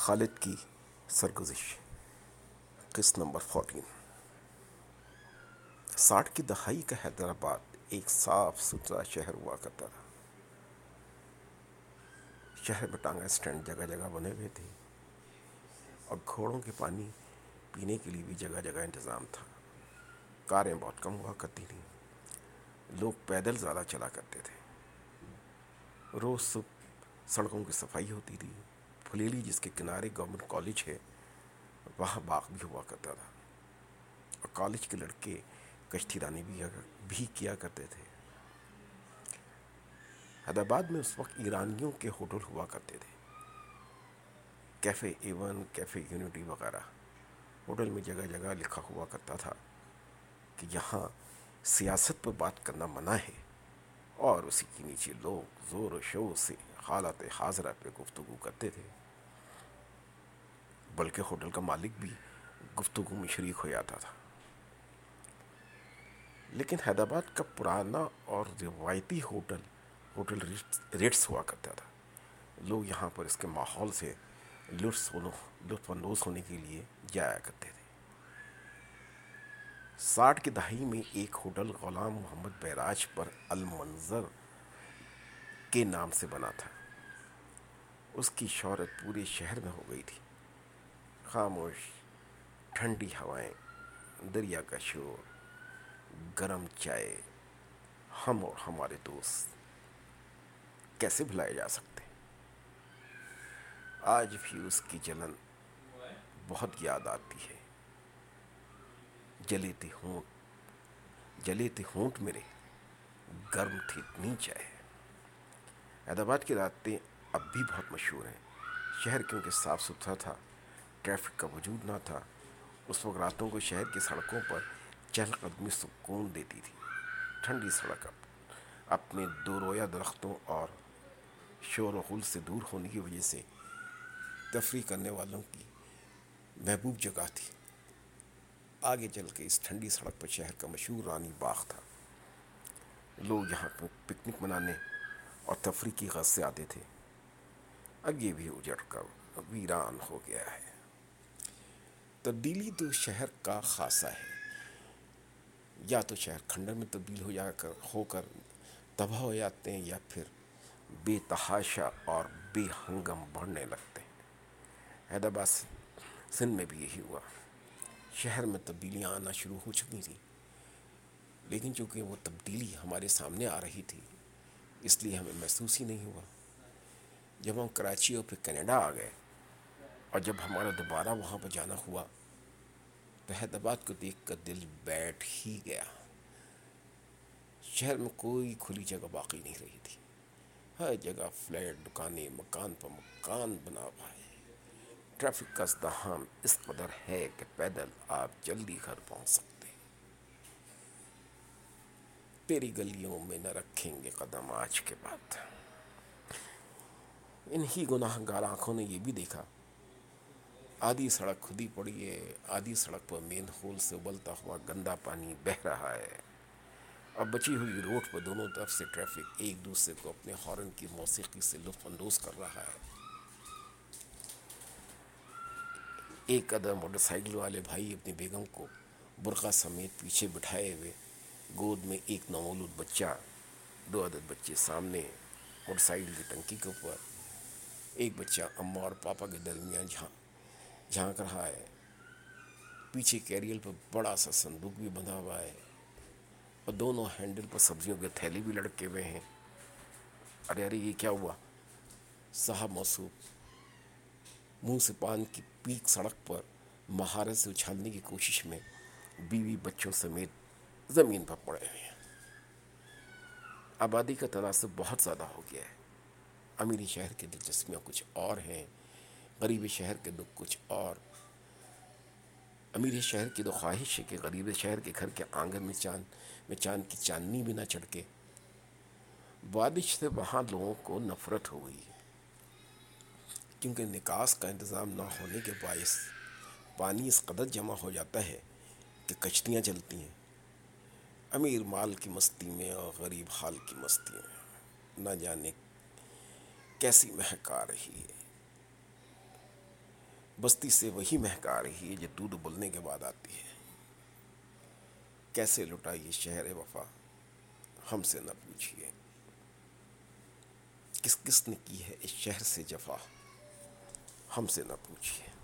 خالد کی سرگزش، قسط number fourteen ساٹھ کی دہائی کا حیدرآباد ایک صاف ستھرا شہر ہوا کرتا تھا۔ شہر میں ٹانگا اسٹینڈ جگہ جگہ بنے ہوئے تھے۔ اور گھوڑوں کے پانی پینے کے لیے بھی جگہ جگہ انتظام تھا۔ کاریں بہت کم ہوا کرتی تھیں۔ لوگ پیدل زیادہ چلا کرتے تھے۔ روز صبح سڑکوں کی صفائی ہوتی تھی۔ پھلیلی جس کے کنارے گورنمنٹ کالج ہے، وہاں باغ بھی ہوا کرتا تھا۔ اور کالج کے لڑکے کشتی رانی بھی بھی کیا کرتے تھے۔ حیدرآباد میں اس وقت ایرانیوں کے ہوٹل ہوا کرتے تھے۔ کیفے ایون کیفے یونٹی وغیرہ۔ ہوٹل میں جگہ جگہ لکھا ہوا کرتا تھا کہ یہاں سیاست پر بات کرنا منع ہے۔ اور اسی کے نیچے لوگ زور و شور سے حالت حاضرہ پہ گفتگو کرتے تھے۔ بلکہ ہوٹل کا مالک بھی گفتگو میں شریک ہو جاتا تھا۔ لیکن حیدرآباد کا پرانا اور روایتی ہوٹل ہوٹل ریٹس ہوا کرتا تھا۔ لوگ یہاں پر اس کے ماحول سے لطف لطف اندوز ہونے کے لیے جایا کرتے تھے۔ ساٹھ کی دہائی میں ایک ہوٹل غلام محمد بیراج پر المنظر کے نام سے بنا تھا۔ اس کی شہرت پورے شہر میں ہو گئی تھی۔ خاموش، ٹھنڈی ہوائیں، دریا کا شور، گرم چائے، ہم اور ہمارے دوست۔ کیسے بھلائے جا سکتے؟ آج بھی اس کی جلن بہت یاد آتی ہے۔ جلے تھے ہونٹ جلے تھے ہونٹ میرے، گرم تھی اتنی چائے۔ حیدرآباد کی راتیں اب بھی بہت مشہور ہیں۔ شہر کیونکہ صاف ستھرا تھا ٹریفک کا وجود نہ تھا، اس وقت راتوں کو شہر کی سڑکوں پر چہل قدمی سکون دیتی تھی۔ ٹھنڈی سڑک اب اپنے دو رویا درختوں اور شور و غل سے دور ہونے کی وجہ سے تفریح کرنے والوں کی محبوب جگہ تھی۔ آگے چل کے اس ٹھنڈی سڑک پر شہر کا مشہور رانی باغ تھا۔ لوگ یہاں پہ پکنک منانے اور تفریح کی غرض سے آتے تھے۔ اب یہ بھی اجڑ کر ویران ہو گیا ہے۔ تبدیلی تو شہر کا خاصہ ہے۔ یا تو شہر کھنڈر میں تبدیل ہو جا کر، ہو کر تباہ ہو جاتے ہیں یا پھر بے تحاشا اور بے ہنگم بڑھنے لگتے ہیں۔ حیدرآباد سندھ میں بھی یہی ہوا۔ شہر میں تبدیلیاں آنا شروع ہو چکی تھیں۔ لیکن چونکہ وہ تبدیلی ہمارے سامنے آ رہی تھی، اس لیے ہمیں محسوس ہی نہیں ہوا۔ جب ہم کراچی اور پھر کینیڈا آ گئے اور جب ہمارا دوبارہ وہاں پر جانا ہوا تو حیدرآباد کو دیکھ کر دل بیٹھ ہی گیا۔ شہر میں کوئی کھلی جگہ باقی نہیں رہی تھی۔ ہر جگہ فلیٹ، دکانیں، مکان پر مکان بنا ہوا ہے۔ ٹریفک کا ازدحام اس قدر ہے کہ پیدل آپ جلدی گھر پہنچ سکتے ہیں۔ تیری گلیوں میں نہ رکھیں گے قدم آج کے بعد۔ انہی گناہ گار آنکھوں نے یہ بھی دیکھا آدھی سڑک کھدی پڑی ہے، آدھی سڑک پر مین ہول سے ابلتا ہوا گندا پانی بہہ رہا ہے۔ اور بچی ہوئی روڈ پر دونوں طرف سے ٹریفک ایک دوسرے کو اپنے ہارن کی موسیقی سے لطف اندوز کر رہا ہے۔ ایک قدر موٹر سائیکل والے بھائی اپنی بیگم کو برقع سمیت پیچھے بٹھائے ہوئے گود میں ایک نومولود بچہ، دو عدد بچے سامنے موٹر سائیکل کی ٹنکی کے اوپر، ایک بچہ اماں اور پاپا کے درمیان جہاں جھانک رہا ہے۔ پیچھے کیریل پر بڑا سا صندوق بھی بندھا ہوا ہے اور دونوں ہینڈل پر سبزیوں کے تھیلے بھی لڑکے ہوئے ہیں۔ ارے ارے، یہ کیا ہوا؟ صاحب موصوب منہ سے پان کی پیک سڑک پر مہارت سے اچھالنے کی کوشش میں بیوی بچوں سمیت زمین پر پڑے ہوئے ہیں۔ آبادی کا تناسب بہت زیادہ ہو گیا ہے۔ امیری شہر کی دلچسپیاں کچھ اور ہیں۔ غریب شہر کے دکھ کچھ اور۔ امیر شہر کی تو خواہش ہے کہ غریب شہر کے گھر کے آنگن میں چاند میں چاند کی چاندنی بھی نہ چڑھکے بارش سے وہاں لوگوں کو نفرت ہو گئی۔ ہے کیونکہ نکاس کا انتظام نہ ہونے کے باعث پانی اس قدر جمع ہو جاتا ہے کہ کشتیاں چلتی ہیں۔ امیر مال کی مستی میں اور غریب حال کی مستی میں۔ نہ جانے کیسی مہک آ رہی ہے۔ بستی سے وہی مہک آ رہی ہے جو دودھ بلنے کے بعد آتی ہے۔ کیسے لٹا یہ شہر وفا؟ ہم سے نہ پوچھیے۔ کس کس نے کی ہے اس شہر سے جفا؟ ہم سے نہ پوچھیے۔